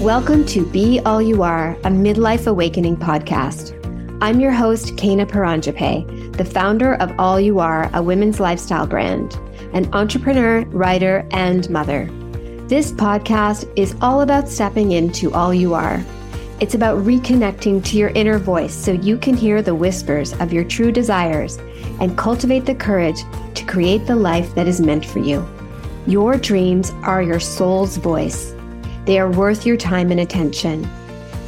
Welcome to Be All You Are, a midlife awakening podcast. I'm your host, Kena Paranjape, the founder of All You Are, a women's lifestyle brand, an entrepreneur, writer, and mother. This podcast is all about stepping into all you are. It's about reconnecting to your inner voice so you can hear the whispers of your true desires and cultivate the courage to create the life that is meant for you. Your dreams are your soul's voice. They are worth your time and attention.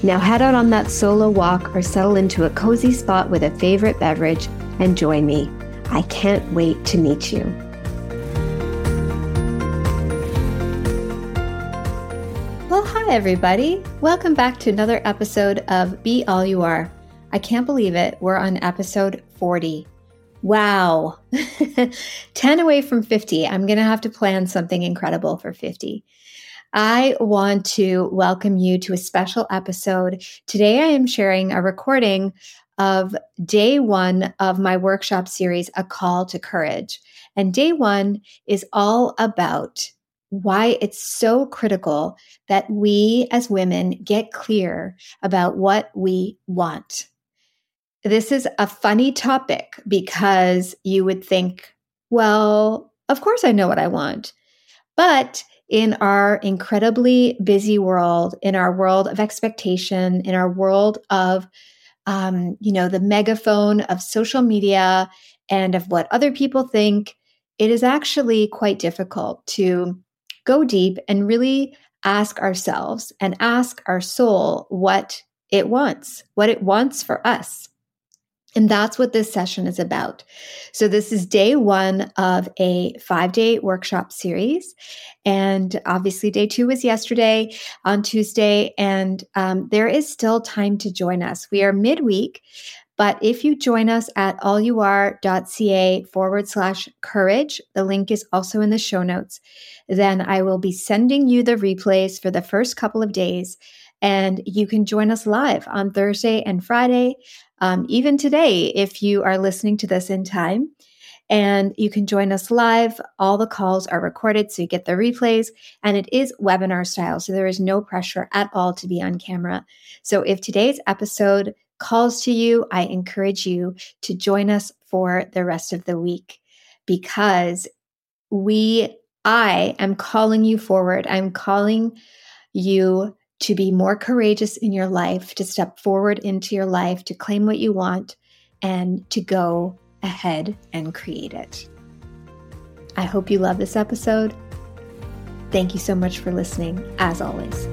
Now head out on that solo walk or settle into a cozy spot with a favorite beverage and join me. I can't wait to meet you. Well, hi, everybody. Welcome back to another episode of Be All You Are. I can't believe it. We're on episode 40. Wow. 10 away from 50. I'm going to have to plan something incredible for 50. I want to welcome you to a special episode. Today, I am sharing a recording of day one of my workshop series, A Call to Courage. And day one is all about why it's so critical that we as women get clear about what we want. This is a funny topic because you would think, well, of course I know what I want. But in our incredibly busy world, in our world of expectation, in our world of, um, you know, the megaphone of social media and of what other people think, it is actually quite difficult to go deep and really ask ourselves and ask our soul what it wants, what it wants for us. And that's what this session is about. So, this is day one of a five day workshop series. And obviously, day two was yesterday on Tuesday. And um, there is still time to join us. We are midweek. But if you join us at allyouare.ca forward slash courage, the link is also in the show notes, then I will be sending you the replays for the first couple of days. And you can join us live on Thursday and Friday um, even today, if you are listening to this in time. And you can join us live. All the calls are recorded, so you get the replays, and it is webinar style. So there is no pressure at all to be on camera. So if today's episode calls to you, I encourage you to join us for the rest of the week because we, I am calling you forward. I'm calling you to be more courageous in your life, to step forward into your life, to claim what you want, and to go ahead and create it. I hope you love this episode. Thank you so much for listening, as always.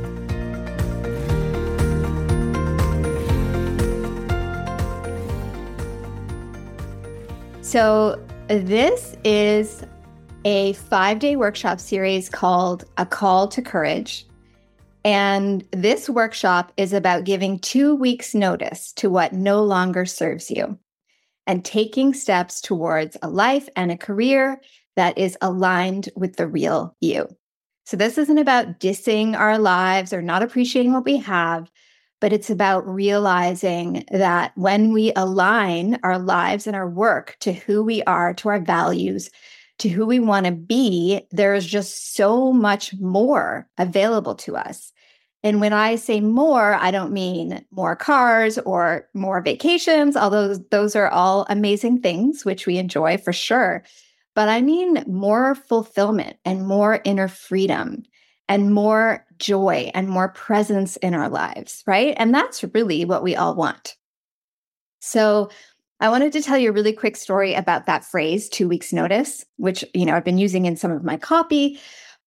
So, this is a five day workshop series called A Call to Courage. And this workshop is about giving two weeks' notice to what no longer serves you and taking steps towards a life and a career that is aligned with the real you. So, this isn't about dissing our lives or not appreciating what we have, but it's about realizing that when we align our lives and our work to who we are, to our values, to who we want to be, there's just so much more available to us. And when I say more, I don't mean more cars or more vacations, although those are all amazing things, which we enjoy for sure. But I mean more fulfillment and more inner freedom and more joy and more presence in our lives, right? And that's really what we all want. So, I wanted to tell you a really quick story about that phrase, two weeks notice, which, you know, I've been using in some of my copy,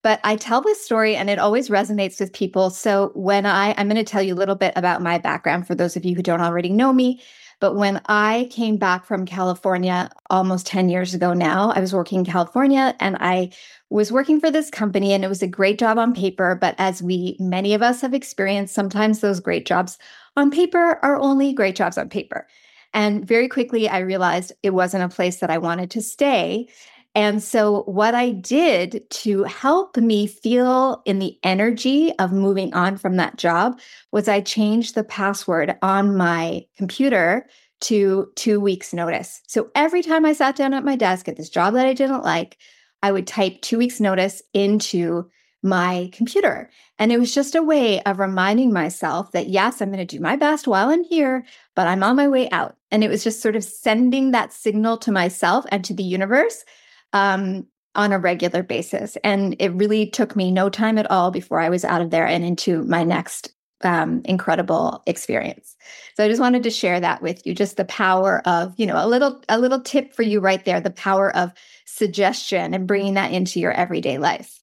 but I tell this story and it always resonates with people. So when I, I'm going to tell you a little bit about my background for those of you who don't already know me. But when I came back from California almost 10 years ago now, I was working in California and I was working for this company and it was a great job on paper. But as we, many of us have experienced, sometimes those great jobs on paper are only great jobs on paper. And very quickly, I realized it wasn't a place that I wanted to stay. And so, what I did to help me feel in the energy of moving on from that job was I changed the password on my computer to two weeks' notice. So, every time I sat down at my desk at this job that I didn't like, I would type two weeks' notice into my computer. And it was just a way of reminding myself that, yes, I'm going to do my best while I'm here, but I'm on my way out. And it was just sort of sending that signal to myself and to the universe um, on a regular basis. And it really took me no time at all before I was out of there and into my next um, incredible experience. So I just wanted to share that with you, just the power of, you know, a little a little tip for you right there, the power of suggestion and bringing that into your everyday life.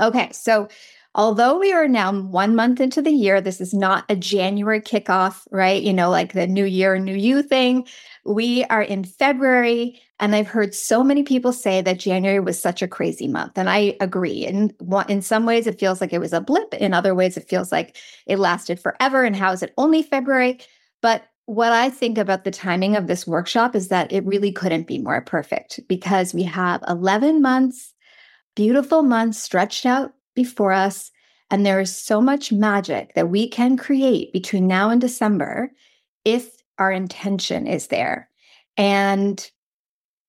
Okay, so although we are now one month into the year, this is not a January kickoff, right? You know, like the new year, new you thing. We are in February, and I've heard so many people say that January was such a crazy month. And I agree. In, in some ways, it feels like it was a blip. In other ways, it feels like it lasted forever. And how is it only February? But what I think about the timing of this workshop is that it really couldn't be more perfect because we have 11 months, beautiful months stretched out before us. And there is so much magic that we can create between now and December if our intention is there. And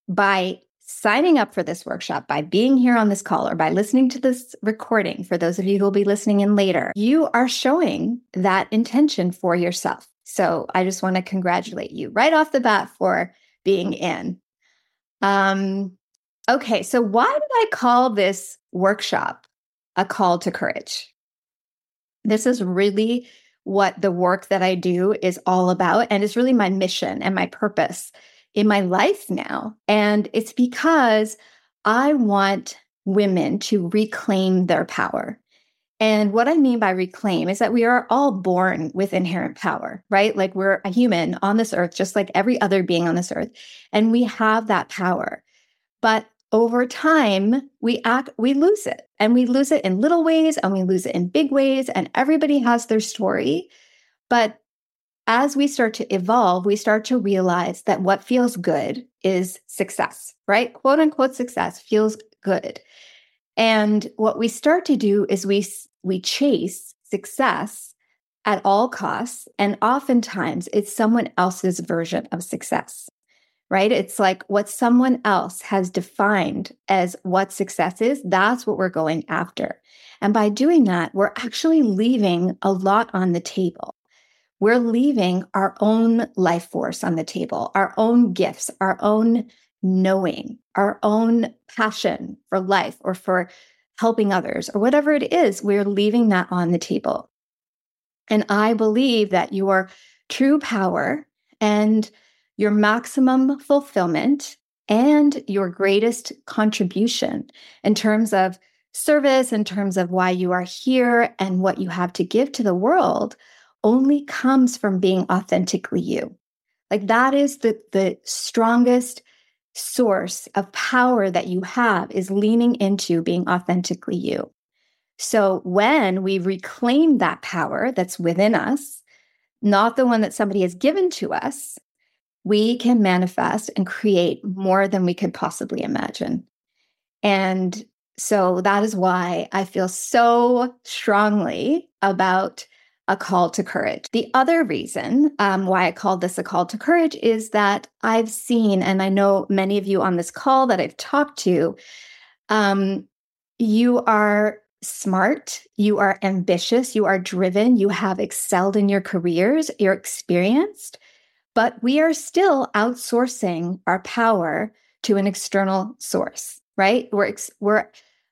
by signing up for this workshop, by being here on this call, or by listening to this recording, for those of you who will be listening in later, you are showing that intention for yourself. So I just want to congratulate you right off the bat for being in. Um, okay, so why did I call this workshop a call to courage? This is really what the work that I do is all about. And it's really my mission and my purpose in my life now. And it's because I want women to reclaim their power. And what I mean by reclaim is that we are all born with inherent power, right? Like we're a human on this earth, just like every other being on this earth. And we have that power. But over time, we act, we lose it. And we lose it in little ways and we lose it in big ways. And everybody has their story. But as we start to evolve, we start to realize that what feels good is success, right? Quote unquote success feels good. And what we start to do is we we chase success at all costs and oftentimes it's someone else's version of success. Right? It's like what someone else has defined as what success is, that's what we're going after. And by doing that, we're actually leaving a lot on the table we're leaving our own life force on the table, our own gifts, our own knowing, our own passion for life or for helping others or whatever it is, we're leaving that on the table. And I believe that your true power and your maximum fulfillment and your greatest contribution in terms of service, in terms of why you are here and what you have to give to the world only comes from being authentically you. Like that is the, the strongest source of power that you have is leaning into being authentically you. So when we reclaim that power that's within us, not the one that somebody has given to us, we can manifest and create more than we could possibly imagine. And so that is why I feel so strongly about a call to courage. The other reason um, why I called this a call to courage is that I've seen, and I know many of you on this call that I've talked to, um, you are smart, you are ambitious, you are driven, you have excelled in your careers, you're experienced, but we are still outsourcing our power to an external source, right? We're, ex- we're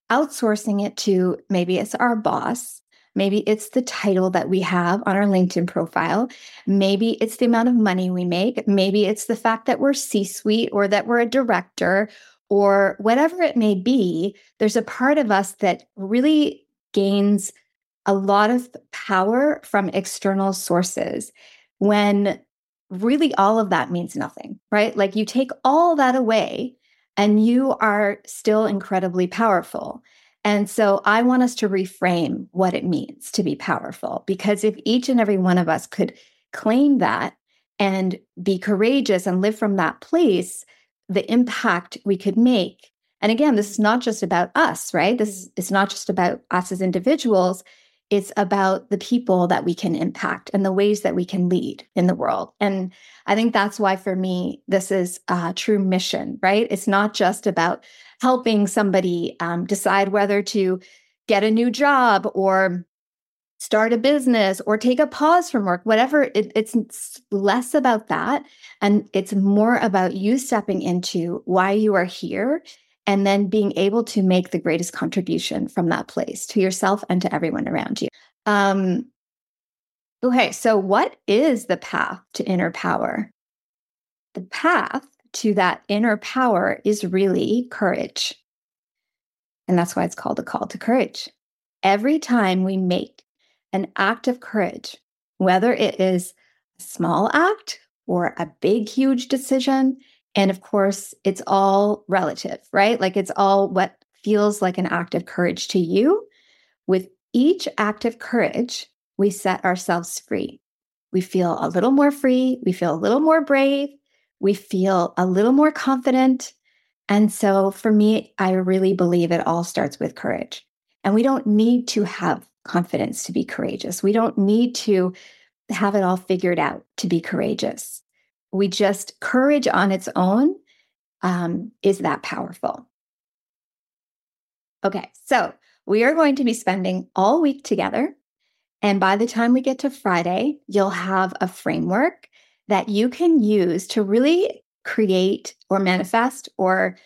outsourcing it to maybe it's our boss Maybe it's the title that we have on our LinkedIn profile. Maybe it's the amount of money we make. Maybe it's the fact that we're C suite or that we're a director or whatever it may be. There's a part of us that really gains a lot of power from external sources when really all of that means nothing, right? Like you take all that away and you are still incredibly powerful. And so I want us to reframe what it means to be powerful because if each and every one of us could claim that and be courageous and live from that place, the impact we could make. And again, this is not just about us, right? This is not just about us as individuals. It's about the people that we can impact and the ways that we can lead in the world. And I think that's why, for me, this is a true mission, right? It's not just about helping somebody um, decide whether to get a new job or start a business or take a pause from work, whatever. It, it's less about that. And it's more about you stepping into why you are here and then being able to make the greatest contribution from that place to yourself and to everyone around you. Um, okay, so what is the path to inner power? The path to that inner power is really courage. And that's why it's called a call to courage. Every time we make an act of courage, whether it is a small act or a big, huge decision. And of course, it's all relative, right? Like it's all what feels like an act of courage to you. With each act of courage, we set ourselves free. We feel a little more free. We feel a little more brave. We feel a little more confident. And so for me, I really believe it all starts with courage. And we don't need to have confidence to be courageous. We don't need to have it all figured out to be courageous. We just, courage on its own um, is that powerful. Okay, so we are going to be spending all week together. And by the time we get to Friday, you'll have a framework that you can use to really create or manifest or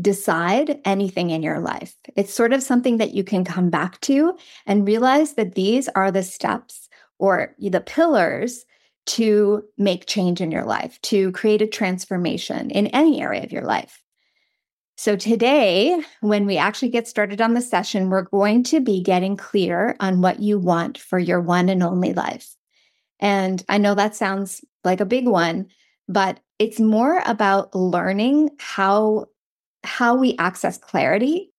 decide anything in your life. It's sort of something that you can come back to and realize that these are the steps or the pillars to make change in your life, to create a transformation in any area of your life. So, today, when we actually get started on the session, we're going to be getting clear on what you want for your one and only life. And I know that sounds like a big one, but it's more about learning how how we access clarity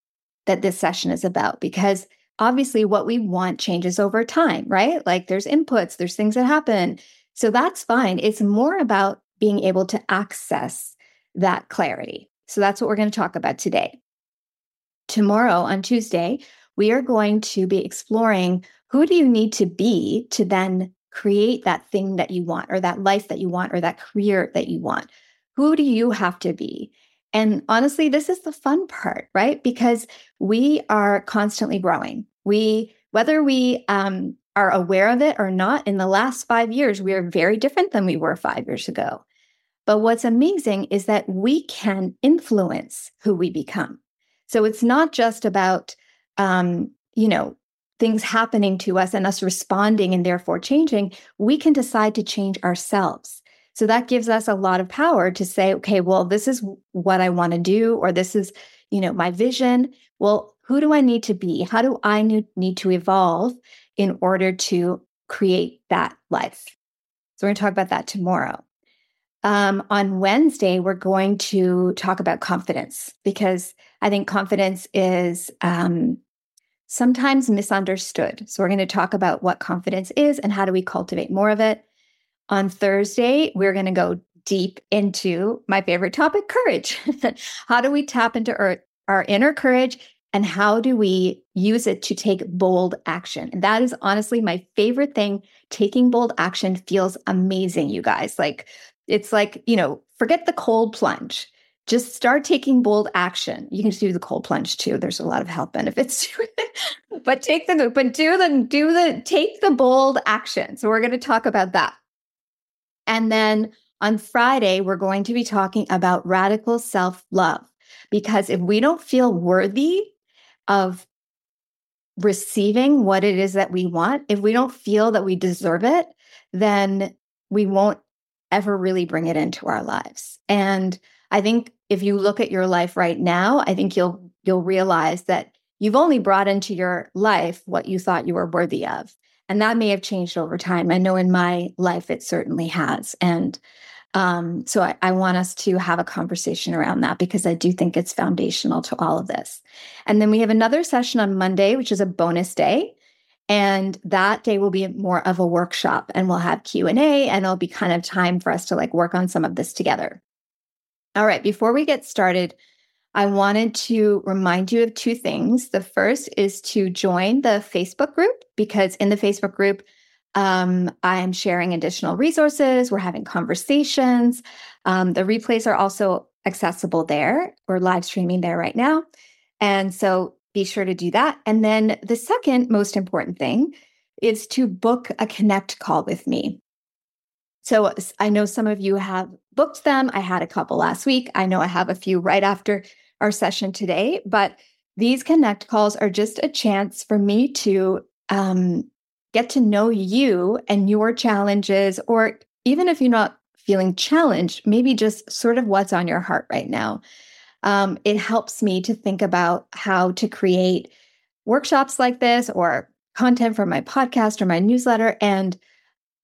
that this session is about because obviously what we want changes over time, right? Like there's inputs, there's things that happen. So that's fine. It's more about being able to access that clarity. So that's what we're going to talk about today. Tomorrow on Tuesday, we are going to be exploring who do you need to be to then create that thing that you want or that life that you want or that career that you want. Who do you have to be? And honestly, this is the fun part, right? Because we are constantly growing. We, whether we um, are aware of it or not, in the last five years, we are very different than we were five years ago. But what's amazing is that we can influence who we become. So it's not just about, um, you know, things happening to us and us responding and therefore changing. We can decide to change ourselves. So that gives us a lot of power to say, okay, well, this is what I want to do, or this is, you know, my vision. Well, who do I need to be? How do I need to evolve in order to create that life? So we're going to talk about that tomorrow. Um, on Wednesday, we're going to talk about confidence because I think confidence is um, sometimes misunderstood. So we're going to talk about what confidence is and how do we cultivate more of it. On Thursday, we're going to go deep into my favorite topic courage. how do we tap into our, our inner courage and how do we use it to take bold action? And that is honestly my favorite thing. Taking bold action feels amazing, you guys. Like, it's like, you know, forget the cold plunge. Just start taking bold action. You can do the cold plunge too. There's a lot of health benefits to it. but take the but do the do the take the bold action. So we're going to talk about that. And then on Friday, we're going to be talking about radical self love. Because if we don't feel worthy of receiving what it is that we want, if we don't feel that we deserve it, then we won't ever really bring it into our lives. And I think if you look at your life right now, I think you'll you'll realize that you've only brought into your life what you thought you were worthy of. And that may have changed over time. I know in my life it certainly has. And um, so I, I, want us to have a conversation around that because I do think it's foundational to all of this. And then we have another session on Monday, which is a bonus day. And that day will be more of a workshop and we'll have Q&A and it'll be kind of time for us to like work on some of this together. All right, before we get started, I wanted to remind you of two things. The first is to join the Facebook group because in the Facebook group, um, I'm sharing additional resources. We're having conversations. Um, the replays are also accessible there. We're live streaming there right now. And so be sure to do that. And then the second most important thing is to book a connect call with me. So I know some of you have booked them. I had a couple last week. I know I have a few right after our session today, but these connect calls are just a chance for me to um, get to know you and your challenges, or even if you're not feeling challenged, maybe just sort of what's on your heart right now. Um, it helps me to think about how to create workshops like this or content for my podcast or my newsletter. And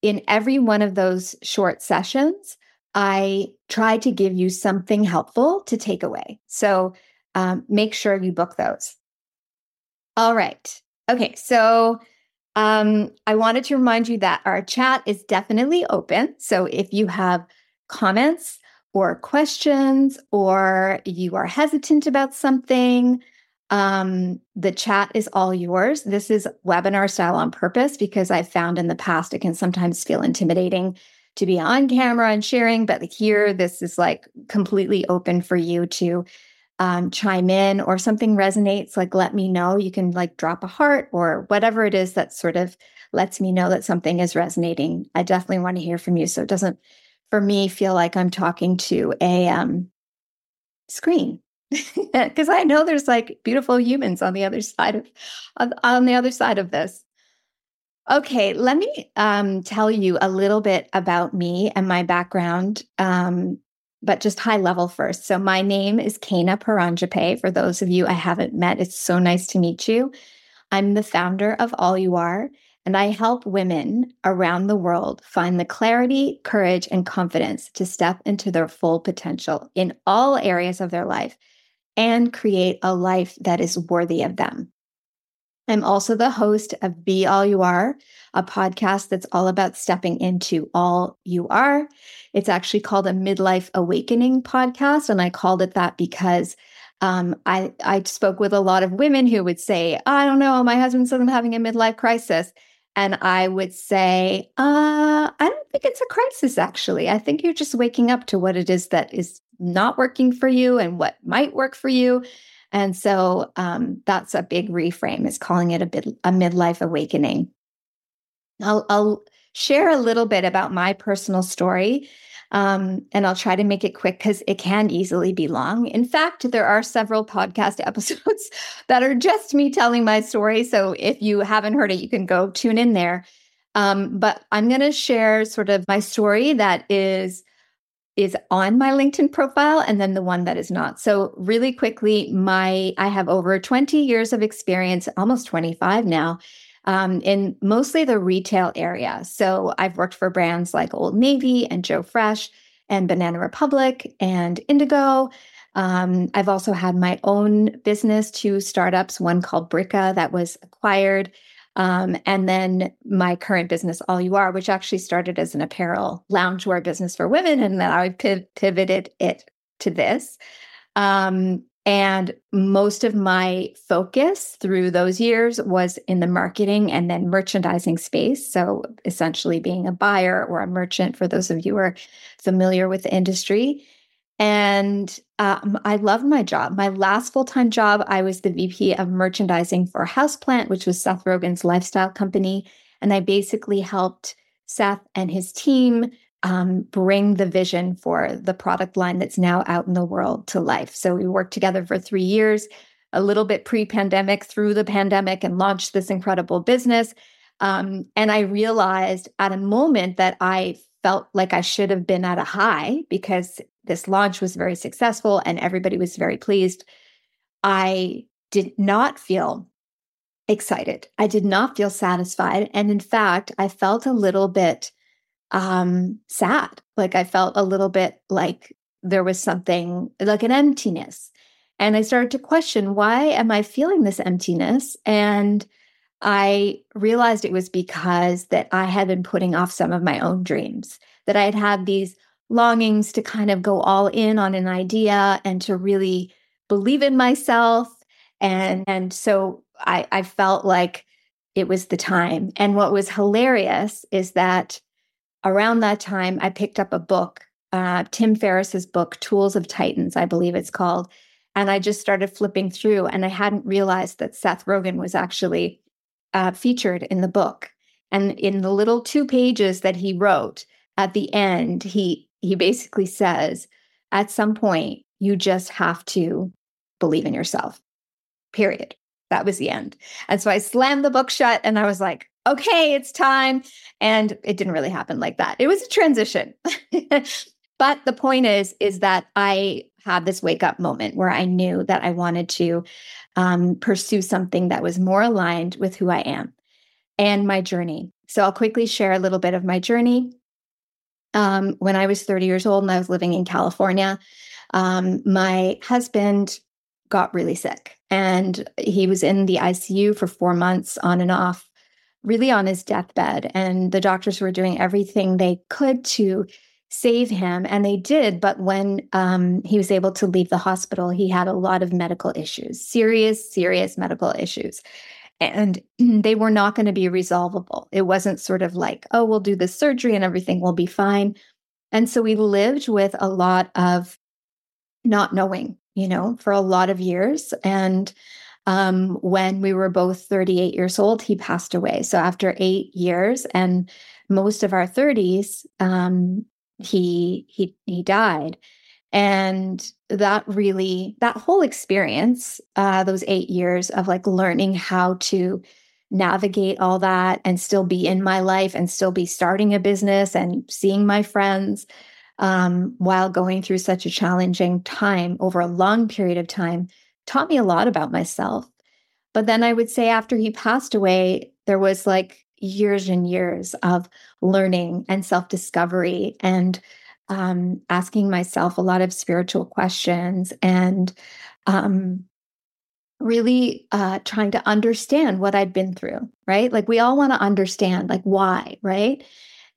in every one of those short sessions, I try to give you something helpful to take away. So um, make sure you book those. All right. Okay. So um, I wanted to remind you that our chat is definitely open. So if you have comments or questions or you are hesitant about something, um, the chat is all yours. This is webinar style on purpose because I've found in the past it can sometimes feel intimidating to be on camera and sharing, but here this is like completely open for you to um, chime in or something resonates, like let me know. You can like drop a heart or whatever it is that sort of lets me know that something is resonating. I definitely want to hear from you. So it doesn't, for me, feel like I'm talking to a um, screen because I know there's like beautiful humans on the other side of on the other side of this. Okay, let me um, tell you a little bit about me and my background. Um, but just high level first. So my name is Kena Paranjape. For those of you I haven't met, it's so nice to meet you. I'm the founder of All You Are, and I help women around the world find the clarity, courage, and confidence to step into their full potential in all areas of their life and create a life that is worthy of them. I'm also the host of Be All You Are, a podcast that's all about stepping into all you are. It's actually called a midlife awakening podcast. And I called it that because um, I, I spoke with a lot of women who would say, I don't know, my husband says I'm having a midlife crisis. And I would say, uh, I don't think it's a crisis, actually. I think you're just waking up to what it is that is not working for you and what might work for you. And so um, that's a big reframe is calling it a, bit, a midlife awakening. I'll, I'll share a little bit about my personal story. Um, and I'll try to make it quick because it can easily be long. In fact, there are several podcast episodes that are just me telling my story. So if you haven't heard it, you can go tune in there. Um, but I'm going to share sort of my story that is is on my LinkedIn profile and then the one that is not. So really quickly, my I have over 20 years of experience, almost 25 now, um, in mostly the retail area. So I've worked for brands like Old Navy and Joe Fresh and Banana Republic and Indigo. Um, I've also had my own business, two startups, one called Bricka that was acquired, um, and then my current business, All You Are, which actually started as an apparel loungewear business for women, and then I pivoted it to this. Um, and most of my focus through those years was in the marketing and then merchandising space. So essentially being a buyer or a merchant for those of you who are familiar with the industry. And um, I love my job. My last full time job, I was the VP of merchandising for Houseplant, which was Seth Rogen's lifestyle company. And I basically helped Seth and his team um, bring the vision for the product line that's now out in the world to life. So we worked together for three years, a little bit pre pandemic, through the pandemic, and launched this incredible business. Um, and I realized at a moment that I felt like I should have been at a high because this launch was very successful and everybody was very pleased. I did not feel excited. I did not feel satisfied. And in fact, I felt a little bit um, sad. Like I felt a little bit like there was something like an emptiness. And I started to question why am I feeling this emptiness? And I realized it was because that I had been putting off some of my own dreams, that I had had these longings to kind of go all in on an idea and to really believe in myself. And, and so I, I felt like it was the time. And what was hilarious is that around that time, I picked up a book, uh, Tim Ferriss's book, Tools of Titans, I believe it's called. And I just started flipping through, and I hadn't realized that Seth Rogen was actually uh, featured in the book. And in the little two pages that he wrote at the end, he he basically says, at some point, you just have to believe in yourself. Period. That was the end. And so I slammed the book shut and I was like, okay, it's time. And it didn't really happen like that. It was a transition. but the point is, is that I had this wake up moment where I knew that I wanted to um, pursue something that was more aligned with who I am and my journey. So I'll quickly share a little bit of my journey. Um, when I was 30 years old and I was living in California, um, my husband got really sick and he was in the ICU for four months on and off, really on his deathbed. And the doctors were doing everything they could to save him, and they did. But when um, he was able to leave the hospital, he had a lot of medical issues, serious, serious medical issues. And they were not going to be resolvable. It wasn't sort of like, oh, we'll do this surgery and everything will be fine. And so we lived with a lot of not knowing, you know, for a lot of years. And um, when we were both 38 years old, he passed away. So after eight years and most of our 30s, um, he he he died, and that really that whole experience, uh, those eight years of like learning how to navigate all that and still be in my life and still be starting a business and seeing my friends um, while going through such a challenging time over a long period of time taught me a lot about myself. But then I would say after he passed away, there was like years and years of learning and self discovery and um, asking myself a lot of spiritual questions and um, really uh, trying to understand what I'd been through, right? Like we all want to understand, like why, right?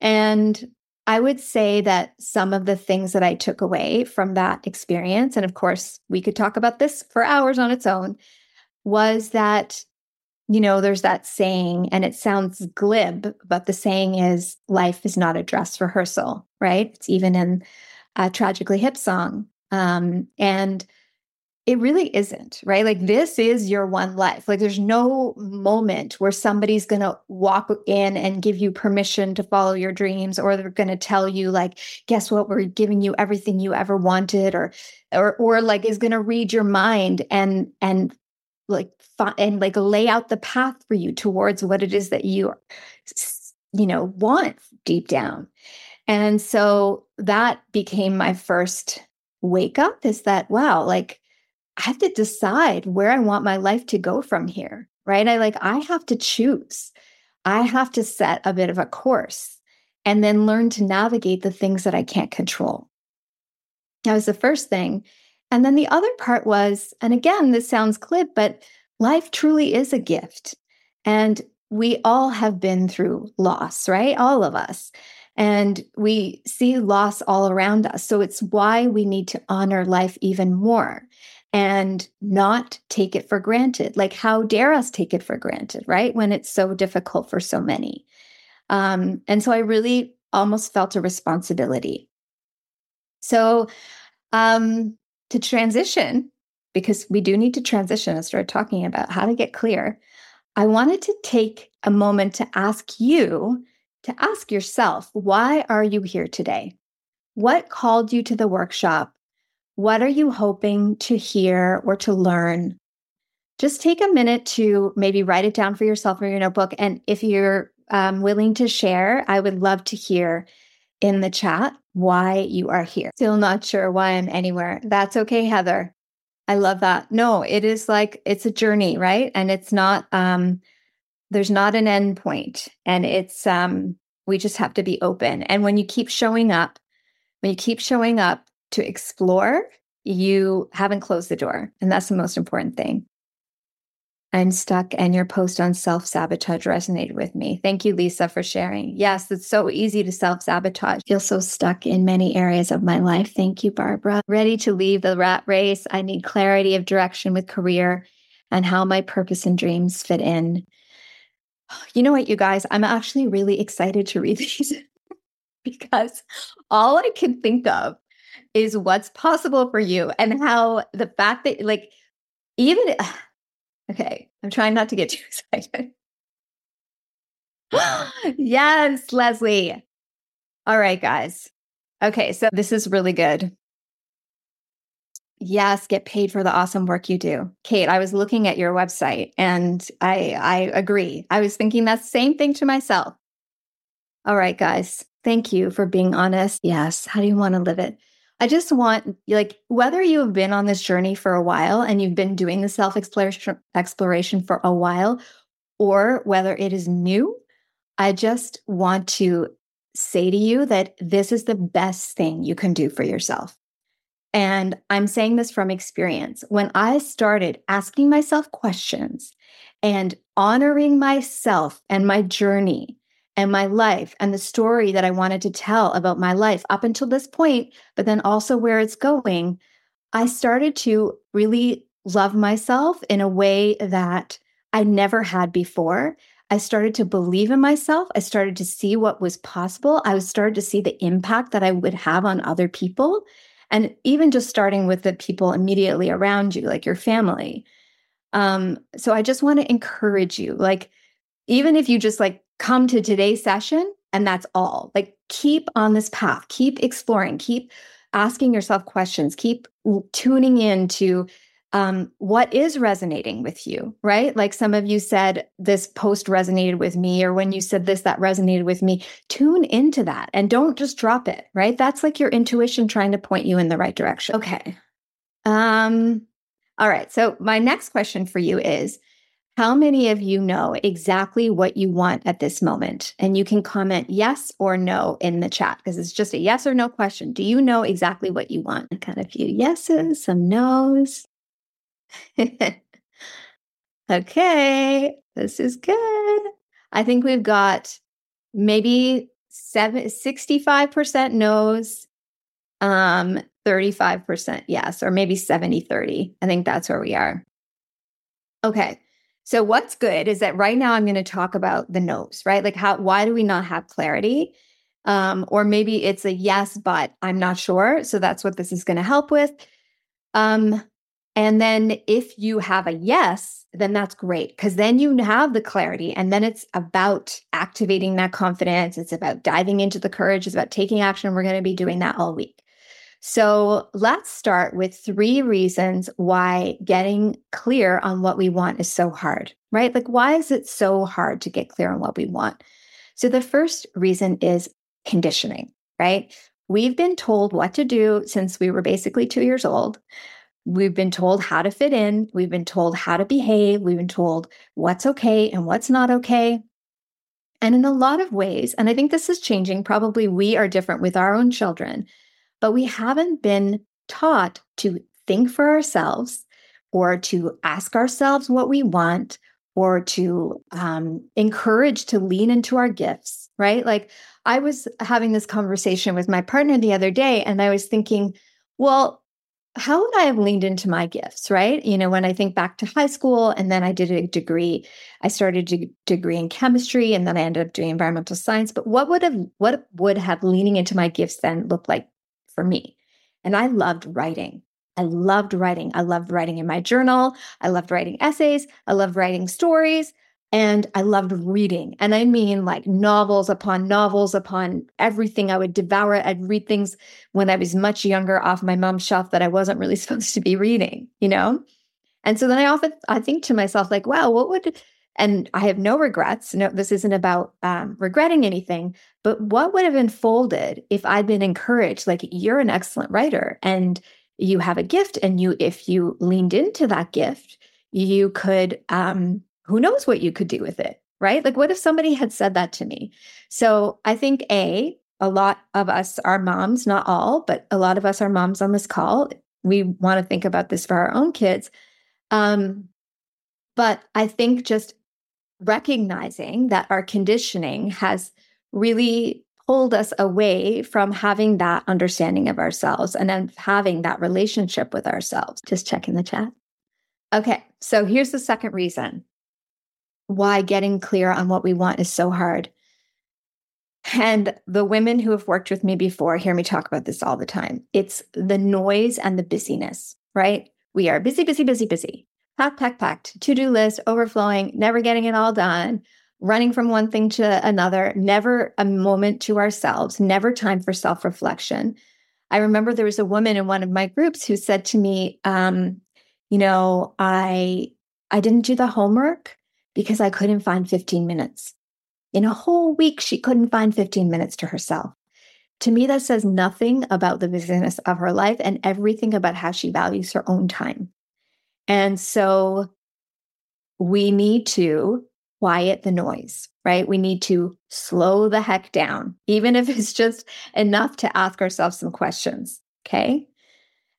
And I would say that some of the things that I took away from that experience, and of course, we could talk about this for hours on its own, was that, you know, there's that saying, and it sounds glib, but the saying is life is not a dress rehearsal, right? It's even in a Tragically Hip song. Um, and it really isn't, right? Like this is your one life. Like there's no moment where somebody's going to walk in and give you permission to follow your dreams or they're going to tell you like guess what we're giving you everything you ever wanted or or or like is going to read your mind and and like and like lay out the path for you towards what it is that you you know want deep down. And so that became my first wake up is that wow, like I have to decide where I want my life to go from here, right? I like, I have to choose. I have to set a bit of a course and then learn to navigate the things that I can't control. That was the first thing. And then the other part was, and again, this sounds glib, but life truly is a gift. And we all have been through loss, right? All of us. And we see loss all around us. So it's why we need to honor life even more and not take it for granted. Like, how dare us take it for granted, right? When it's so difficult for so many. Um, and so I really almost felt a responsibility. So, um, to transition, because we do need to transition and start talking about how to get clear, I wanted to take a moment to ask you to ask yourself, why are you here today? What called you to the workshop? What are you hoping to hear or to learn? Just take a minute to maybe write it down for yourself in your notebook. And if you're um, willing to share, I would love to hear in the chat why you are here. Still not sure why I'm anywhere. That's okay, Heather. I love that. No, it is like it's a journey, right? And it's not um there's not an end point and it's um we just have to be open. And when you keep showing up, when you keep showing up, to explore, you haven't closed the door. And that's the most important thing. I'm stuck, and your post on self sabotage resonated with me. Thank you, Lisa, for sharing. Yes, it's so easy to self sabotage. Feel so stuck in many areas of my life. Thank you, Barbara. Ready to leave the rat race. I need clarity of direction with career and how my purpose and dreams fit in. You know what, you guys? I'm actually really excited to read these because all I can think of is what's possible for you and how the fact that, like, even, okay, I'm trying not to get too excited. yes, Leslie. All right, guys. Okay, so this is really good. Yes, get paid for the awesome work you do. Kate, I was looking at your website and I I agree. I was thinking that same thing to myself. All right, guys. Thank you for being honest. Yes, how do you want to live it? I just want like whether you have been on this journey for a while and you've been doing the self exploration for a while or whether it is new, I just want to say to you that this is the best thing you can do for yourself. And I'm saying this from experience. When I started asking myself questions and honoring myself and my journey and my life and the story that I wanted to tell about my life up until this point, but then also where it's going, I started to really love myself in a way that I never had before. I started to believe in myself. I started to see what was possible. I started to see the impact that I would have on other people. And even just starting with the people immediately around you, like your family. Um, so I just want to encourage you, like, even if you just like come to today's session and that's all, like, keep on this path, keep exploring, keep asking yourself questions, keep tuning in to um, what is resonating with you, right? Like some of you said, this post resonated with me, or when you said this, that resonated with me. Tune into that and don't just drop it, right? That's like your intuition trying to point you in the right direction. Okay. Um, all right. So, my next question for you is How many of you know exactly what you want at this moment? And you can comment yes or no in the chat because it's just a yes or no question. Do you know exactly what you want? And kind of a few yeses, some no's. okay, this is good. I think we've got maybe seven, 65% no's, um, 35% yes, or maybe 70 30. I think that's where we are. Okay. So what's good is that right now I'm going to talk about the no's, right? Like how why do we not have clarity? Um, or maybe it's a yes, but I'm not sure. So that's what this is going to help with. Um, and then if you have a yes, then that's great because then you have the clarity. And then it's about activating that confidence. It's about diving into the courage. It's about taking action. We're going to be doing that all week. So let's start with three reasons why getting clear on what we want is so hard, right? Like, why is it so hard to get clear on what we want? So the first reason is conditioning, right? We've been told what to do since we were basically two years old. We've been told how to fit in. We've been told how to behave. We've been told what's okay and what's not okay. And in a lot of ways, and I think this is changing, probably we are different with our own children, but we haven't been taught to think for ourselves or to ask ourselves what we want or to um, encourage to lean into our gifts, right? Like I was having this conversation with my partner the other day, and I was thinking, well, how would I have leaned into my gifts, right? You know, when I think back to high school and then I did a degree, I started a degree in chemistry and then I ended up doing environmental science. But what would have what would have leaning into my gifts then look like for me? And I loved writing. I loved writing. I loved writing in my journal. I loved writing essays. I loved writing stories. And I loved reading. And I mean like novels upon novels upon everything. I would devour it. I'd read things when I was much younger off my mom's shelf that I wasn't really supposed to be reading, you know? And so then I often I think to myself, like, wow, what would and I have no regrets. No, this isn't about um, regretting anything, but what would have unfolded if I'd been encouraged, like, you're an excellent writer and you have a gift, and you, if you leaned into that gift, you could um, who knows what you could do with it, right? Like, what if somebody had said that to me? So I think A, a lot of us are moms, not all, but a lot of us are moms on this call. We want to think about this for our own kids. Um, but I think just recognizing that our conditioning has really pulled us away from having that understanding of ourselves and then having that relationship with ourselves. Just check in the chat. Okay, so here's the second reason why getting clear on what we want is so hard. And the women who have worked with me before hear me talk about this all the time. It's the noise and the busyness, right? We are busy, busy, busy, busy. Packed, packed, packed. To do list overflowing, never getting it all done, running from one thing to another, never a moment to ourselves, never time for self reflection. I remember there was a woman in one of my groups who said to me, um, you know, I I didn't do the homework because I couldn't find 15 minutes. In a whole week, she couldn't find 15 minutes to herself. To me, that says nothing about the busyness of her life and everything about how she values her own time. And so we need to quiet the noise, right? We need to slow the heck down, even if it's just enough to ask ourselves some questions. Okay.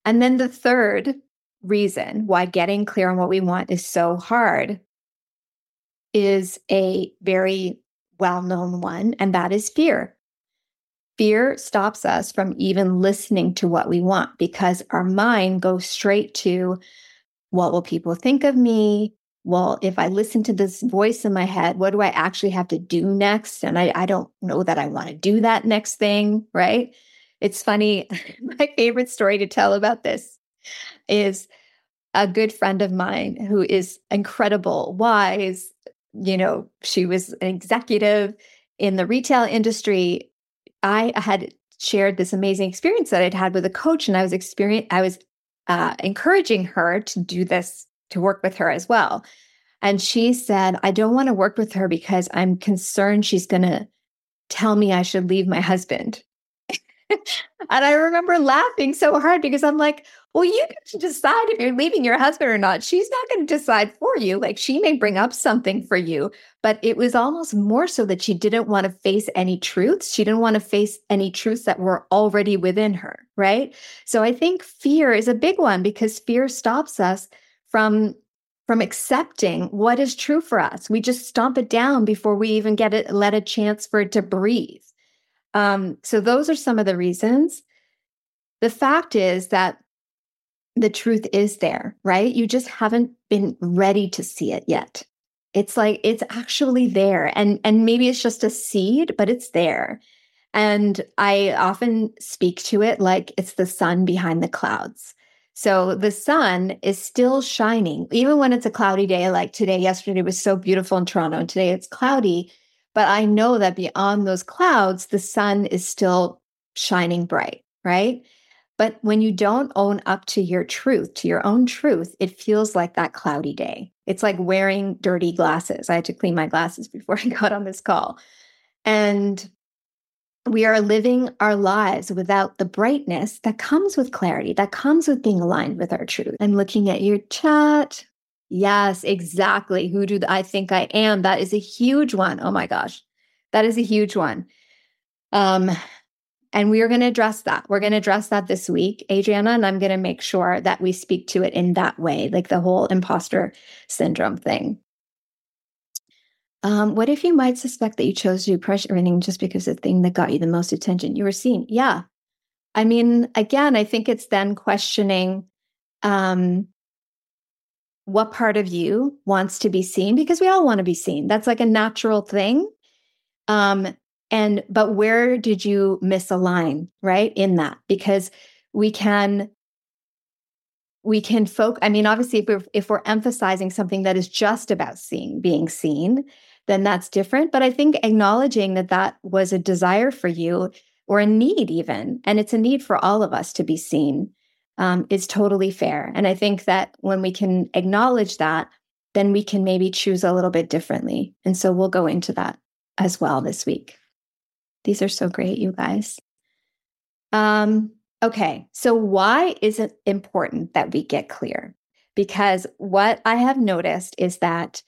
And then the third reason why getting clear on what we want is so hard is a very well known one, and that is fear. Fear stops us from even listening to what we want because our mind goes straight to what will people think of me? Well, if I listen to this voice in my head, what do I actually have to do next? And I, I don't know that I want to do that next thing, right? It's funny. my favorite story to tell about this is a good friend of mine who is incredible, wise. You know, she was an executive in the retail industry. I had shared this amazing experience that I'd had with a coach, and I was experience I was uh, encouraging her to do this to work with her as well. And she said, I don't want to work with her because I'm concerned she's going to tell me I should leave my husband. and I remember laughing so hard because I'm like, well, you get to decide if you're leaving your husband or not. She's not going to decide for you. Like she may bring up something for you, but it was almost more so that she didn't want to face any truths. She didn't want to face any truths that were already within her. Right. So I think fear is a big one because fear stops us from from accepting what is true for us. We just stomp it down before we even get it, let a chance for it to breathe. Um, so those are some of the reasons. The fact is that the truth is there, right? You just haven't been ready to see it yet. It's like it's actually there and and maybe it's just a seed, but it's there. And I often speak to it like it's the sun behind the clouds. So the sun is still shining even when it's a cloudy day like today. Yesterday was so beautiful in Toronto and today it's cloudy, but I know that beyond those clouds the sun is still shining bright, right? But when you don't own up to your truth, to your own truth, it feels like that cloudy day. It's like wearing dirty glasses. I had to clean my glasses before I got on this call. And we are living our lives without the brightness that comes with clarity, that comes with being aligned with our truth. I'm looking at your chat. Yes, exactly. Who do I think I am? That is a huge one. Oh my gosh. That is a huge one. Um, and we are going to address that. We're going to address that this week, Adriana, and I'm going to make sure that we speak to it in that way, like the whole imposter syndrome thing. Um, what if you might suspect that you chose to do pressure training just because the thing that got you the most attention you were seen? Yeah. I mean, again, I think it's then questioning um, what part of you wants to be seen because we all want to be seen. That's like a natural thing. Um, and, but where did you misalign, right? In that, because we can, we can focus. I mean, obviously, if we're, if we're emphasizing something that is just about seeing, being seen, then that's different. But I think acknowledging that that was a desire for you or a need, even, and it's a need for all of us to be seen, um, is totally fair. And I think that when we can acknowledge that, then we can maybe choose a little bit differently. And so we'll go into that as well this week. These are so great, you guys. Um, okay, so why is it important that we get clear? Because what I have noticed is that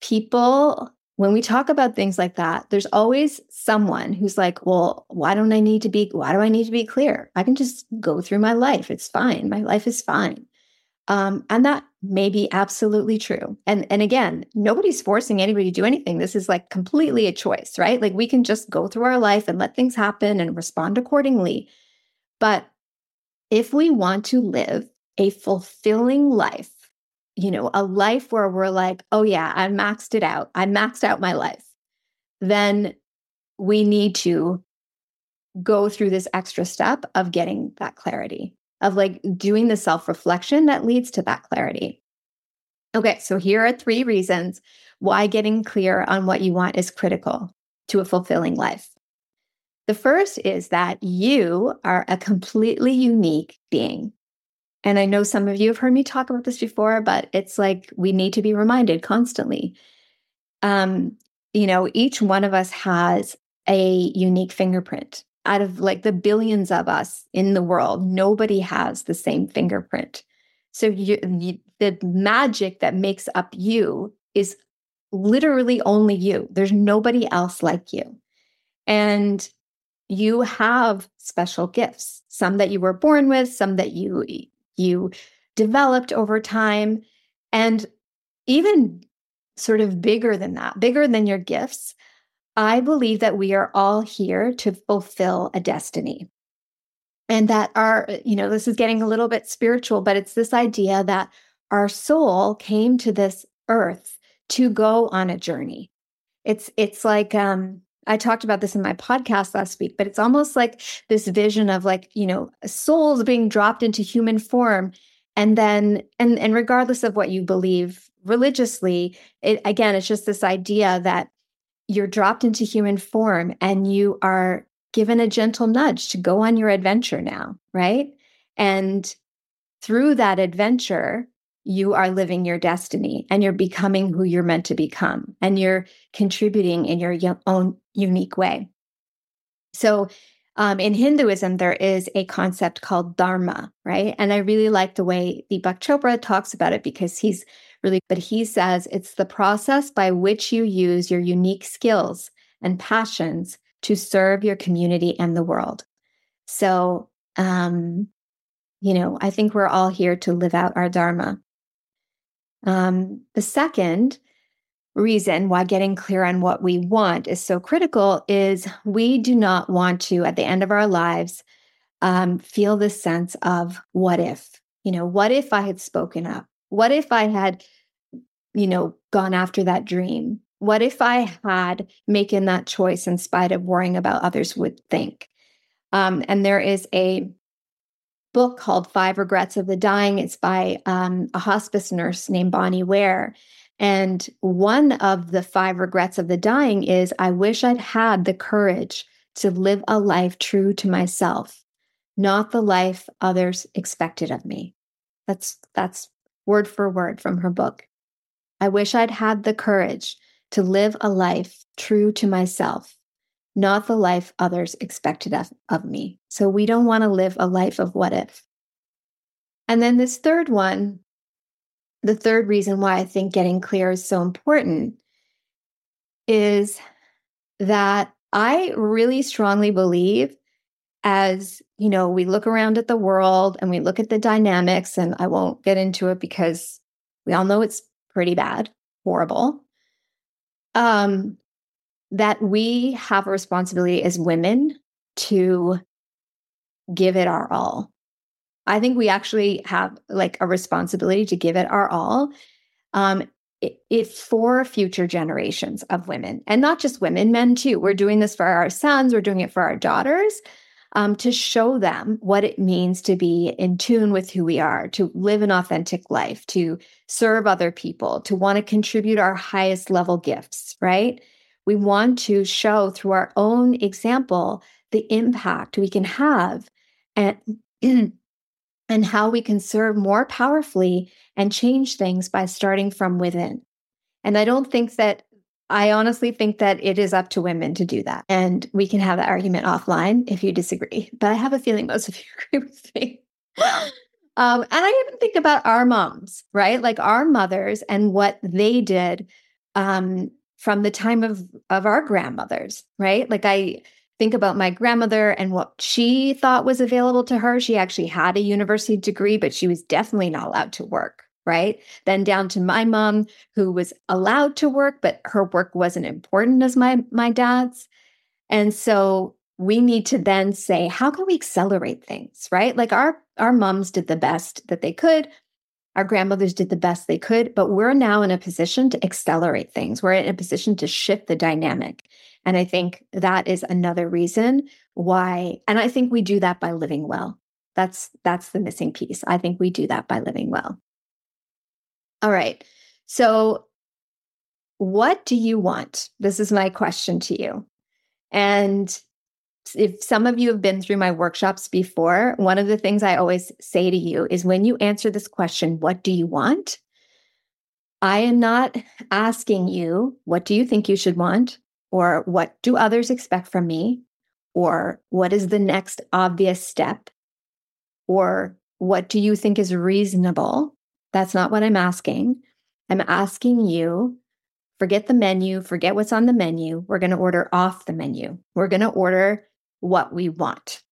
people, when we talk about things like that, there's always someone who's like, well, why don't I need to be, why do I need to be clear? I can just go through my life. It's fine. My life is fine. Um, and that may be absolutely true. And and again, nobody's forcing anybody to do anything. This is like completely a choice, right? Like we can just go through our life and let things happen and respond accordingly. But if we want to live a fulfilling life, you know, a life where we're like, oh yeah, I maxed it out. I maxed out my life. Then we need to go through this extra step of getting that clarity, of like doing the self reflection that leads to that clarity. Okay, so here are three reasons why getting clear on what you want is critical to a fulfilling life. The first is that you are a completely unique being. And I know some of you have heard me talk about this before, but it's like we need to be reminded constantly. Um, you know, each one of us has a unique fingerprint. Out of like the billions of us in the world, nobody has the same fingerprint. So you, you, the magic that makes up you is literally only you. There's nobody else like you. And you have special gifts, some that you were born with, some that you you developed over time and even sort of bigger than that, bigger than your gifts. I believe that we are all here to fulfill a destiny. And that our, you know, this is getting a little bit spiritual, but it's this idea that our soul came to this earth to go on a journey. It's it's like um I talked about this in my podcast last week, but it's almost like this vision of like, you know, souls being dropped into human form and then and and regardless of what you believe religiously, it again it's just this idea that you're dropped into human form and you are given a gentle nudge to go on your adventure now, right? And through that adventure, you are living your destiny and you're becoming who you're meant to become and you're contributing in your own unique way. So, um, in Hinduism, there is a concept called dharma, right? And I really like the way Deepak Chopra talks about it because he's really, but he says it's the process by which you use your unique skills and passions to serve your community and the world. So, um, you know, I think we're all here to live out our dharma. Um, the second reason why getting clear on what we want is so critical is we do not want to, at the end of our lives, um, feel this sense of what if? You know, what if I had spoken up? What if I had, you know, gone after that dream? What if I had making that choice in spite of worrying about others would think? Um, and there is a book called Five Regrets of the Dying. It's by um, a hospice nurse named Bronnie Ware. And one of the five regrets of the dying is I wish I'd had the courage to live a life true to myself, not the life others expected of me. That's that's word for word from her book. I wish I'd had the courage to live a life true to myself, not the life others expected of, of me. So we don't want to live a life of what if. And then this third one, the third reason why I think getting clear is so important is that I really strongly believe as you know we look around at the world and we look at the dynamics and I won't get into it because we all know it's pretty bad, horrible. Um that we have a responsibility as women to give it our all. I think we actually have like a responsibility to give it our all. Um, it, it, for future generations of women and not just women, men too. We're doing this for our sons, we're doing it for our daughters um, to show them what it means to be in tune with who we are, to live an authentic life, to serve other people, to want to contribute our highest level gifts, right? We want to show through our own example the impact we can have and, and how we can serve more powerfully and change things by starting from within. And I don't think that, I honestly think that it is up to women to do that. And we can have that argument offline if you disagree. But I have a feeling most of you agree with me. Um, and I even think about our moms, right? Like our mothers and what they did um, from the time of of our grandmothers, right? Like I think about my grandmother and what she thought was available to her. She actually had a university degree, but she was definitely not allowed to work, right? Then down to my mom who was allowed to work, but her work wasn't important as my my dad's. And so we need to then say how can we accelerate things, right? Like our our moms did the best that they could. Our grandmothers did the best they could, but we're now in a position to accelerate things. We're in a position to shift the dynamic. And I think that is another reason why and I think we do that by living well. That's that's the missing piece. I think we do that by living well. All right. So what do you want? This is my question to you. And if some of you have been through my workshops before, one of the things I always say to you is when you answer this question, what do you want? I am not asking you, what do you think you should want? Or what do others expect from me? Or what is the next obvious step? Or what do you think is reasonable? That's not what I'm asking. I'm asking you forget the menu, forget what's on the menu. We're going to order off the menu. We're going to order what we want.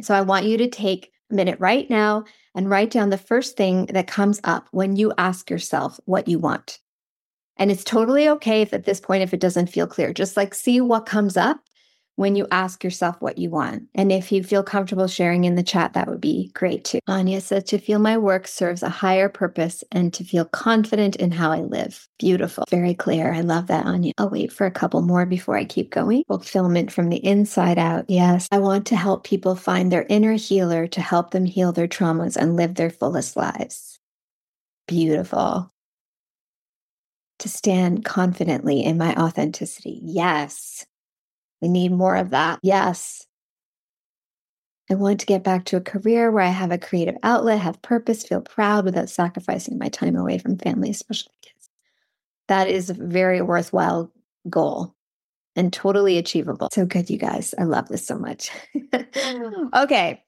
So I want you to take a minute right now and write down the first thing that comes up when you ask yourself what you want. And it's totally okay if at this point, if it doesn't feel clear, just like see what comes up when you ask yourself what you want. And if you feel comfortable sharing in the chat, that would be great too. Anya said, to feel my work serves a higher purpose and to feel confident in how I live. Beautiful. Very clear. I love that, Anya. I'll wait for a couple more before I keep going. Fulfillment from the inside out. Yes. I want to help people find their inner healer to help them heal their traumas and live their fullest lives. Beautiful to stand confidently in my authenticity. Yes. We need more of that. Yes. I want to get back to a career where I have a creative outlet, have purpose, feel proud without sacrificing my time away from family, especially kids. That is a very worthwhile goal and totally achievable. So good, you guys. I love this so much. okay.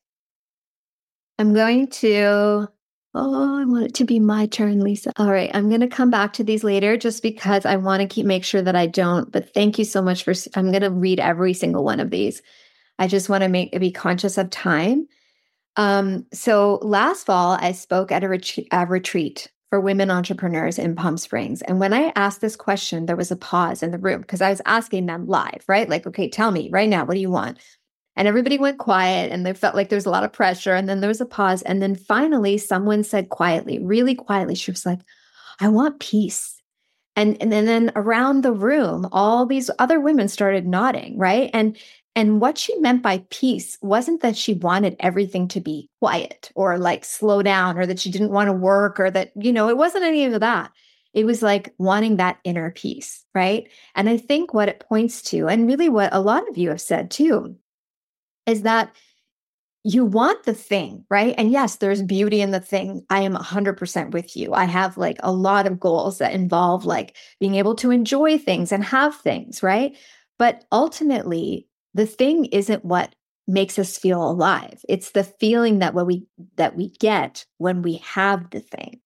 I'm going to Oh, I want it to be my turn, Lisa. All right, I'm going to come back to these later just because I want to keep make sure that I don't. But thank you so much for I'm going to read every single one of these. I just want to make be conscious of time. Um, so last fall, I spoke at a, ret- a retreat for women entrepreneurs in Palm Springs. And when I asked this question, there was a pause in the room because I was asking them live, right? Like, okay, tell me right now, what do you want? And everybody went quiet and they felt like there was a lot of pressure. And then there was a pause. And then finally, someone said quietly, really quietly, she was like, I want peace. And, and then, then around the room, all these other women started nodding, right? And and what she meant by peace wasn't that she wanted everything to be quiet or like slow down or that she didn't want to work or that, you know, it wasn't any of that. It was like wanting that inner peace, right? And I think what it points to, and really what a lot of you have said too, is that you want the thing, right? And yes, there's beauty in the thing. I am 100% with you. I have like a lot of goals that involve like being able to enjoy things and have things, right? But ultimately, the thing isn't what makes us feel alive. It's the feeling that what we that we get when we have the thing.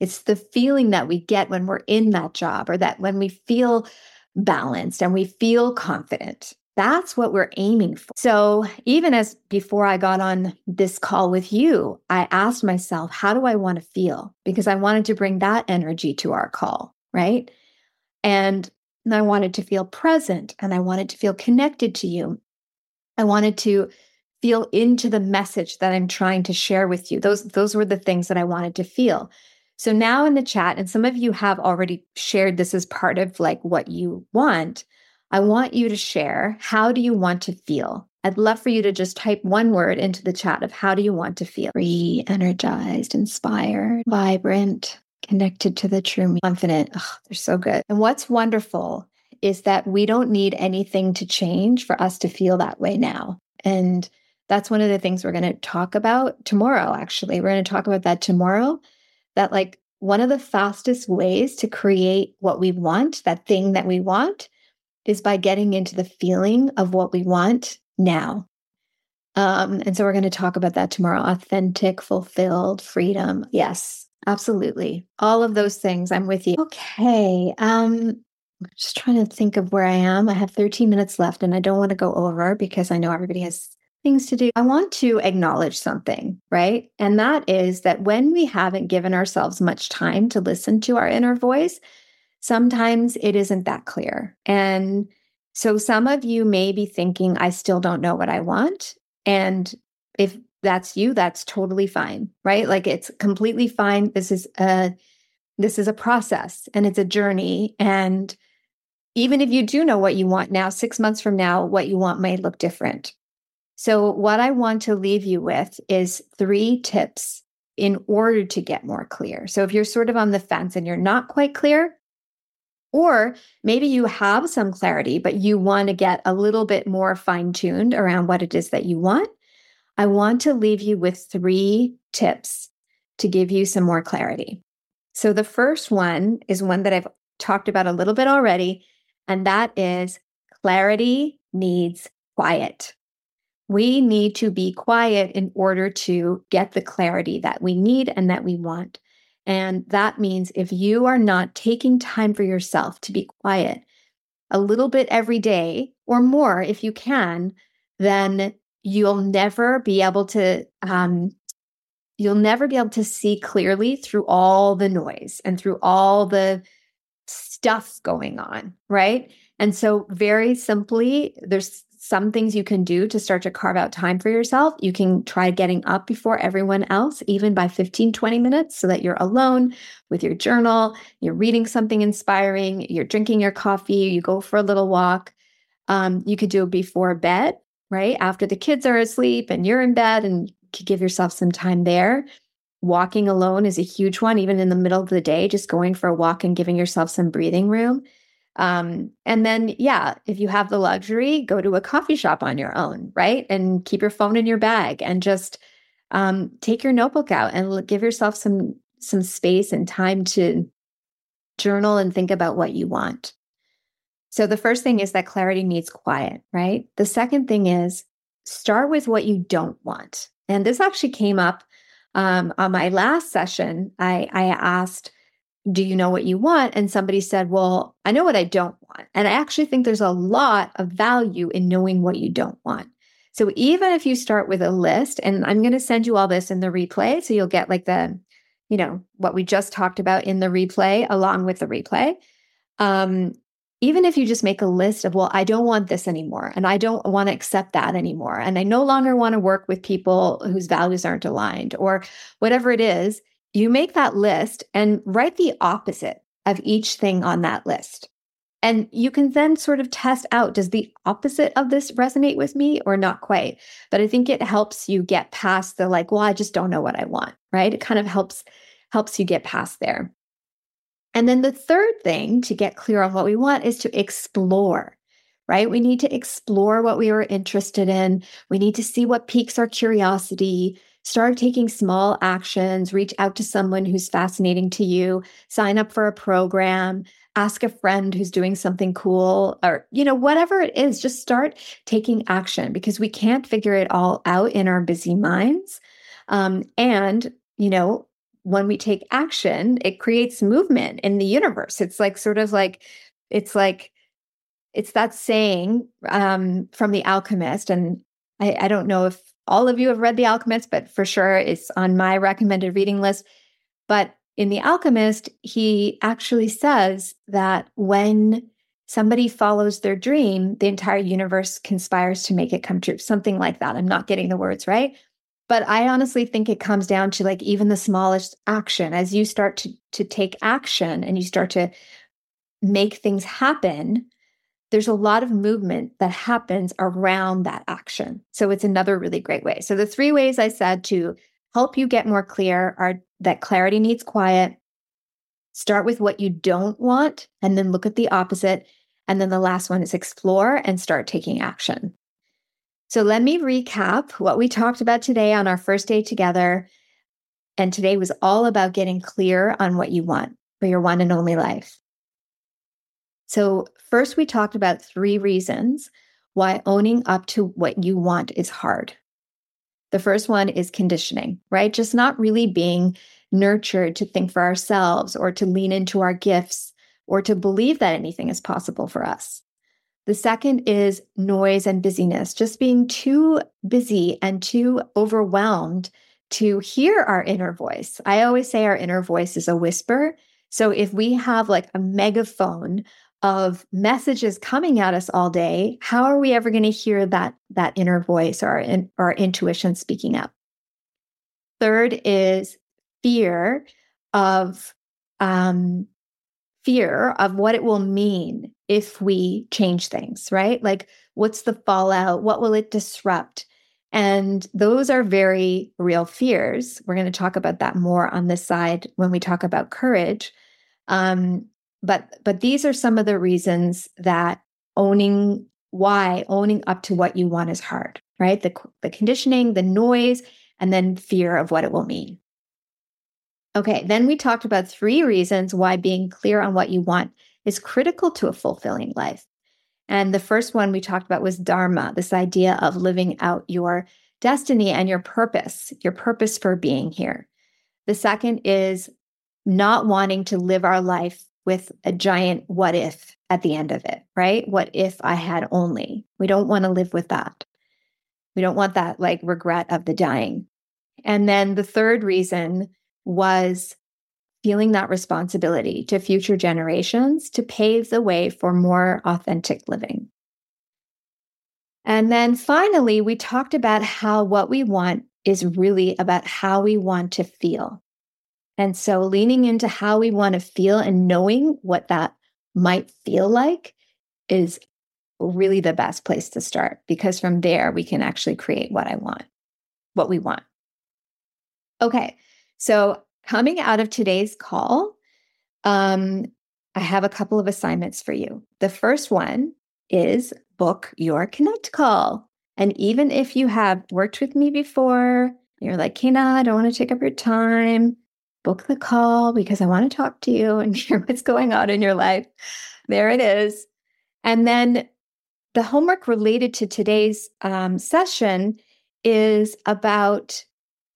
It's the feeling that we get when we're in that job or that when we feel balanced and we feel confident. That's what we're aiming for. So, even as before I got on this call with you, I asked myself, how do I want to feel? Because I wanted to bring that energy to our call, right? And I wanted to feel present and I wanted to feel connected to you. I wanted to feel into the message that I'm trying to share with you. Those those were the things that I wanted to feel. So now in the chat and some of you have already shared this as part of like what you want. I want you to share how do you want to feel? I'd love for you to just type one word into the chat of how do you want to feel? Re energized, inspired, vibrant, connected to the true me, confident. They're so good. And what's wonderful is that we don't need anything to change for us to feel that way now. And that's one of the things we're going to talk about tomorrow, actually. We're going to talk about that tomorrow. That, like, one of the fastest ways to create what we want, that thing that we want, is by getting into the feeling of what we want now. Um, and so we're going to talk about that tomorrow authentic, fulfilled, freedom. Yes, absolutely. All of those things. I'm with you. Okay. Um, just trying to think of where I am. I have 13 minutes left and I don't want to go over because I know everybody has things to do. I want to acknowledge something, right? And that is that when we haven't given ourselves much time to listen to our inner voice, sometimes it isn't that clear. And so some of you may be thinking, I still don't know what I want. And if that's you, that's totally fine, right? Like it's completely fine. This is a this is a process and it's a journey and even if you do know what you want now, six months from now, what you want may look different. So, what I want to leave you with is three tips in order to get more clear. So, if you're sort of on the fence and you're not quite clear, or maybe you have some clarity, but you want to get a little bit more fine tuned around what it is that you want, I want to leave you with three tips to give you some more clarity. So, the first one is one that I've talked about a little bit already, and that is clarity needs quiet. We need to be quiet in order to get the clarity that we need and that we want. And that means if you are not taking time for yourself to be quiet a little bit every day or more, if you can, then you'll never be able to, um, you'll never be able to see clearly through all the noise and through all the stuff going on, right? And so, very simply, there's some things you can do to start to carve out time for yourself. You can try getting up before everyone else, even by 15, 20 minutes, so that you're alone with your journal, you're reading something inspiring, you're drinking your coffee, you go for a little walk. Um, you could do it before bed, right? After the kids are asleep and you're in bed, and you could give yourself some time there. Walking alone is a huge one, even in the middle of the day, just going for a walk and giving yourself some breathing room. Um, and then, yeah, if you have the luxury, go to a coffee shop on your own, right? And keep your phone in your bag and just um, take your notebook out and give yourself some some space and time to journal and think about what you want. So the first thing is that clarity needs quiet, right? The second thing is start with what you don't want. And this actually came up um, on my last session. I, I asked do you know what you want? And somebody said, well, I know what I don't want. And I actually think there's a lot of value in knowing what you don't want. So even if you start with a list, and I'm going to send you all this in the replay, so you'll get like the, you know, what we just talked about in the replay along with the replay. Um, even if you just make a list of, well, I don't want this anymore, and I don't want to accept that anymore, and I no longer want to work with people whose values aren't aligned, or whatever it is, you make that list and write the opposite of each thing on that list. And you can then sort of test out does the opposite of this resonate with me or not quite? But I think it helps you get past the like, well, I just don't know what I want, right? It kind of helps helps you get past there. And then the third thing to get clear on what we want is to explore, right? We need to explore what we are interested in. We need to see what piques our curiosity, Start taking small actions, reach out to someone who's fascinating to you, sign up for a program, ask a friend who's doing something cool or you know whatever it is just start taking action because we can't figure it all out in our busy minds. Um, and you know when we take action it creates movement in the universe. It's like sort of like it's like it's that saying um, from the alchemist and I, I don't know if all of you have read The Alchemist, but for sure it's on my recommended reading list. But in The Alchemist, he actually says that when somebody follows their dream, the entire universe conspires to make it come true. Something like that. I'm not getting the words right. But I honestly think it comes down to like even the smallest action. As you start to, to take action and you start to make things happen, there's a lot of movement that happens around that action. So it's another really great way. So the three ways I said to help you get more clear are that clarity needs quiet. Start with what you don't want and then look at the opposite. And then the last one is explore and start taking action. So let me recap what we talked about today on our first day together. And today was all about getting clear on what you want for your one and only life. So, first, we talked about three reasons why owning up to what you want is hard. The first one is conditioning, right? Just not really being nurtured to think for ourselves or to lean into our gifts or to believe that anything is possible for us. The second is noise and busyness, just being too busy and too overwhelmed to hear our inner voice. I always say our inner voice is a whisper. So if we have like a megaphone of messages coming at us all day, how are we ever going to hear that that inner voice or our, our intuition speaking up? Third is fear of um, fear of what it will mean if we change things, right? Like, what's the fallout? What will it disrupt? And those are very real fears. We're going to talk about that more on this side when we talk about courage. Um, but but these are some of the reasons that owning why owning up to what you want is hard, right? The the conditioning, the noise, and then fear of what it will mean. Okay, then we talked about three reasons why being clear on what you want is critical to a fulfilling life. And the first one we talked about was Dharma, this idea of living out your destiny and your purpose, your purpose for being here. The second is not wanting to live our life with a giant what if at the end of it, right? What if I had only? We don't want to live with that. We don't want that like regret of the dying. And then the third reason was feeling that responsibility to future generations to pave the way for more authentic living. And then finally, we talked about how what we want is really about how we want to feel. And so leaning into how we want to feel and knowing what that might feel like is really the best place to start because from there we can actually create what I want, what we want. Okay. So, coming out of today's call, um, I have a couple of assignments for you. The first one is book your connect call. And even if you have worked with me before, you're like, Kena, I don't want to take up your time, book the call because I want to talk to you and hear what's going on in your life. There it is. And then the homework related to today's um, session is about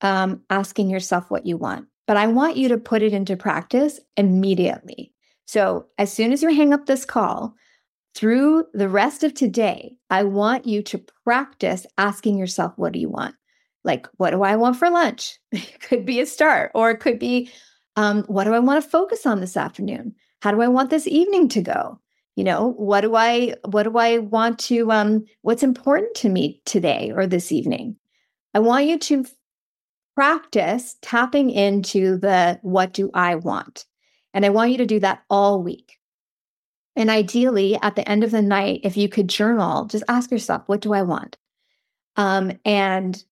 um, asking yourself what you want. But I want you to put it into practice immediately. So as soon as you hang up this call, through the rest of today, I want you to practice asking yourself, what do you want? Like, what do I want for lunch? it could be a start, or it could be, um, what do I want to focus on this afternoon? How do I want this evening to go? You know, what do I what do I want to um what's important to me today or this evening? I want you to practice tapping into the what do I want? And I want you to do that all week. And ideally, at the end of the night, if you could journal, just ask yourself, what do I want? Um, and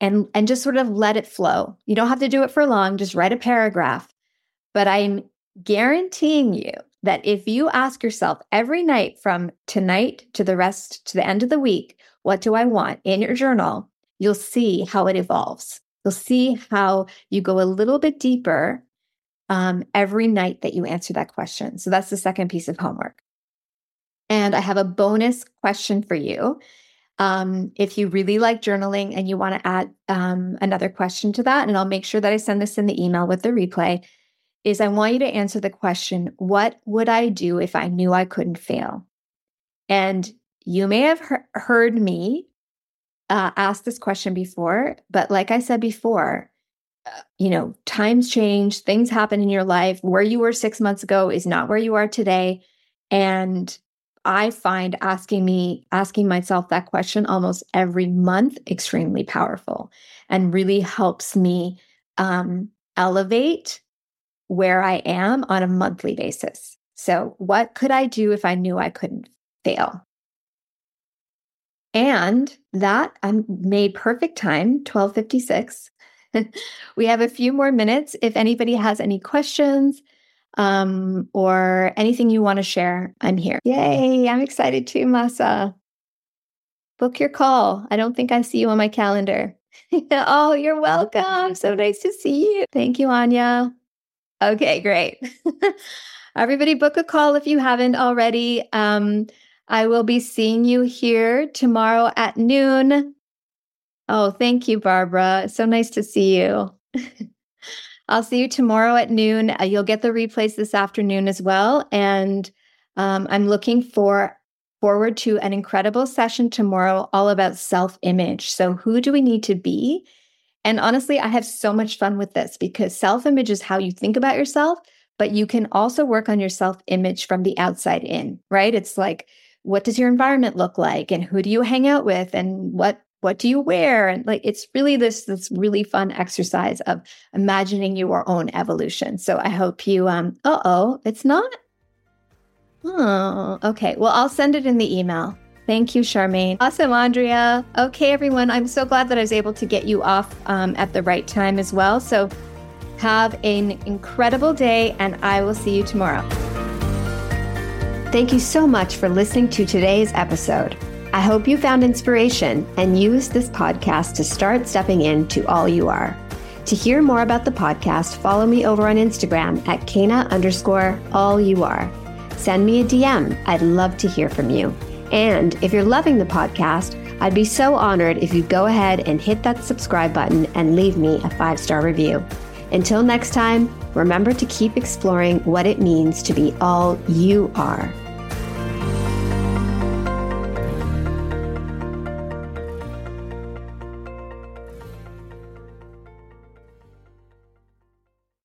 and and just sort of let it flow. You don't have to do it for long, just write a paragraph. But I'm guaranteeing you that if you ask yourself every night from tonight to the rest to the end of the week, what do I want in your journal, you'll see how it evolves. You'll see how you go a little bit deeper um, every night that you answer that question. So that's the second piece of homework. And I have a bonus question for you. Um, if you really like journaling and you want to add um, another question to that, and I'll make sure that I send this in the email with the replay, is I want you to answer the question What would I do if I knew I couldn't fail? And you may have he- heard me uh, asked this question before, but like I said before, uh, you know, times change, things happen in your life. Where you were six months ago is not where you are today. And I find asking me, asking myself that question almost every month extremely powerful and really helps me um, elevate where I am on a monthly basis. So, what could I do if I knew I couldn't fail? And that I made perfect time, 1256. we have a few more minutes. If anybody has any questions um, or anything you want to share, I'm here. Yay, I'm excited too, Masa. Book your call. I don't think I see you on my calendar. oh, you're welcome. So nice to see you. Thank you, Anya. Okay, great. Everybody book a call if you haven't already. Um, I will be seeing you here tomorrow at noon. Oh, thank you, Barbara. So nice to see you. I'll see you tomorrow at noon. Uh, you'll get the replays this afternoon as well. And um, I'm looking for forward to an incredible session tomorrow all about self image. So, who do we need to be? And honestly, I have so much fun with this because self image is how you think about yourself, but you can also work on your self image from the outside in, right? It's like, what does your environment look like and who do you hang out with and what what do you wear and like it's really this this really fun exercise of imagining your own evolution so i hope you um uh-oh it's not Oh, okay. Well, I'll send it in the email. Thank you, Charmaine. Awesome, Andrea. Okay, everyone. I'm so glad that I was able to get you off um, at the right time as well. So have an incredible day, and I will see you tomorrow. Thank you so much for listening to today's episode. I hope you found inspiration and used this podcast to start stepping into all you are. To hear more about the podcast, follow me over on Instagram at Kena underscore all you are. Send me a DM. I'd love to hear from you. And if you're loving the podcast, I'd be so honored if you go ahead and hit that subscribe button and leave me a five star review. Until next time, remember to keep exploring what it means to be all you are.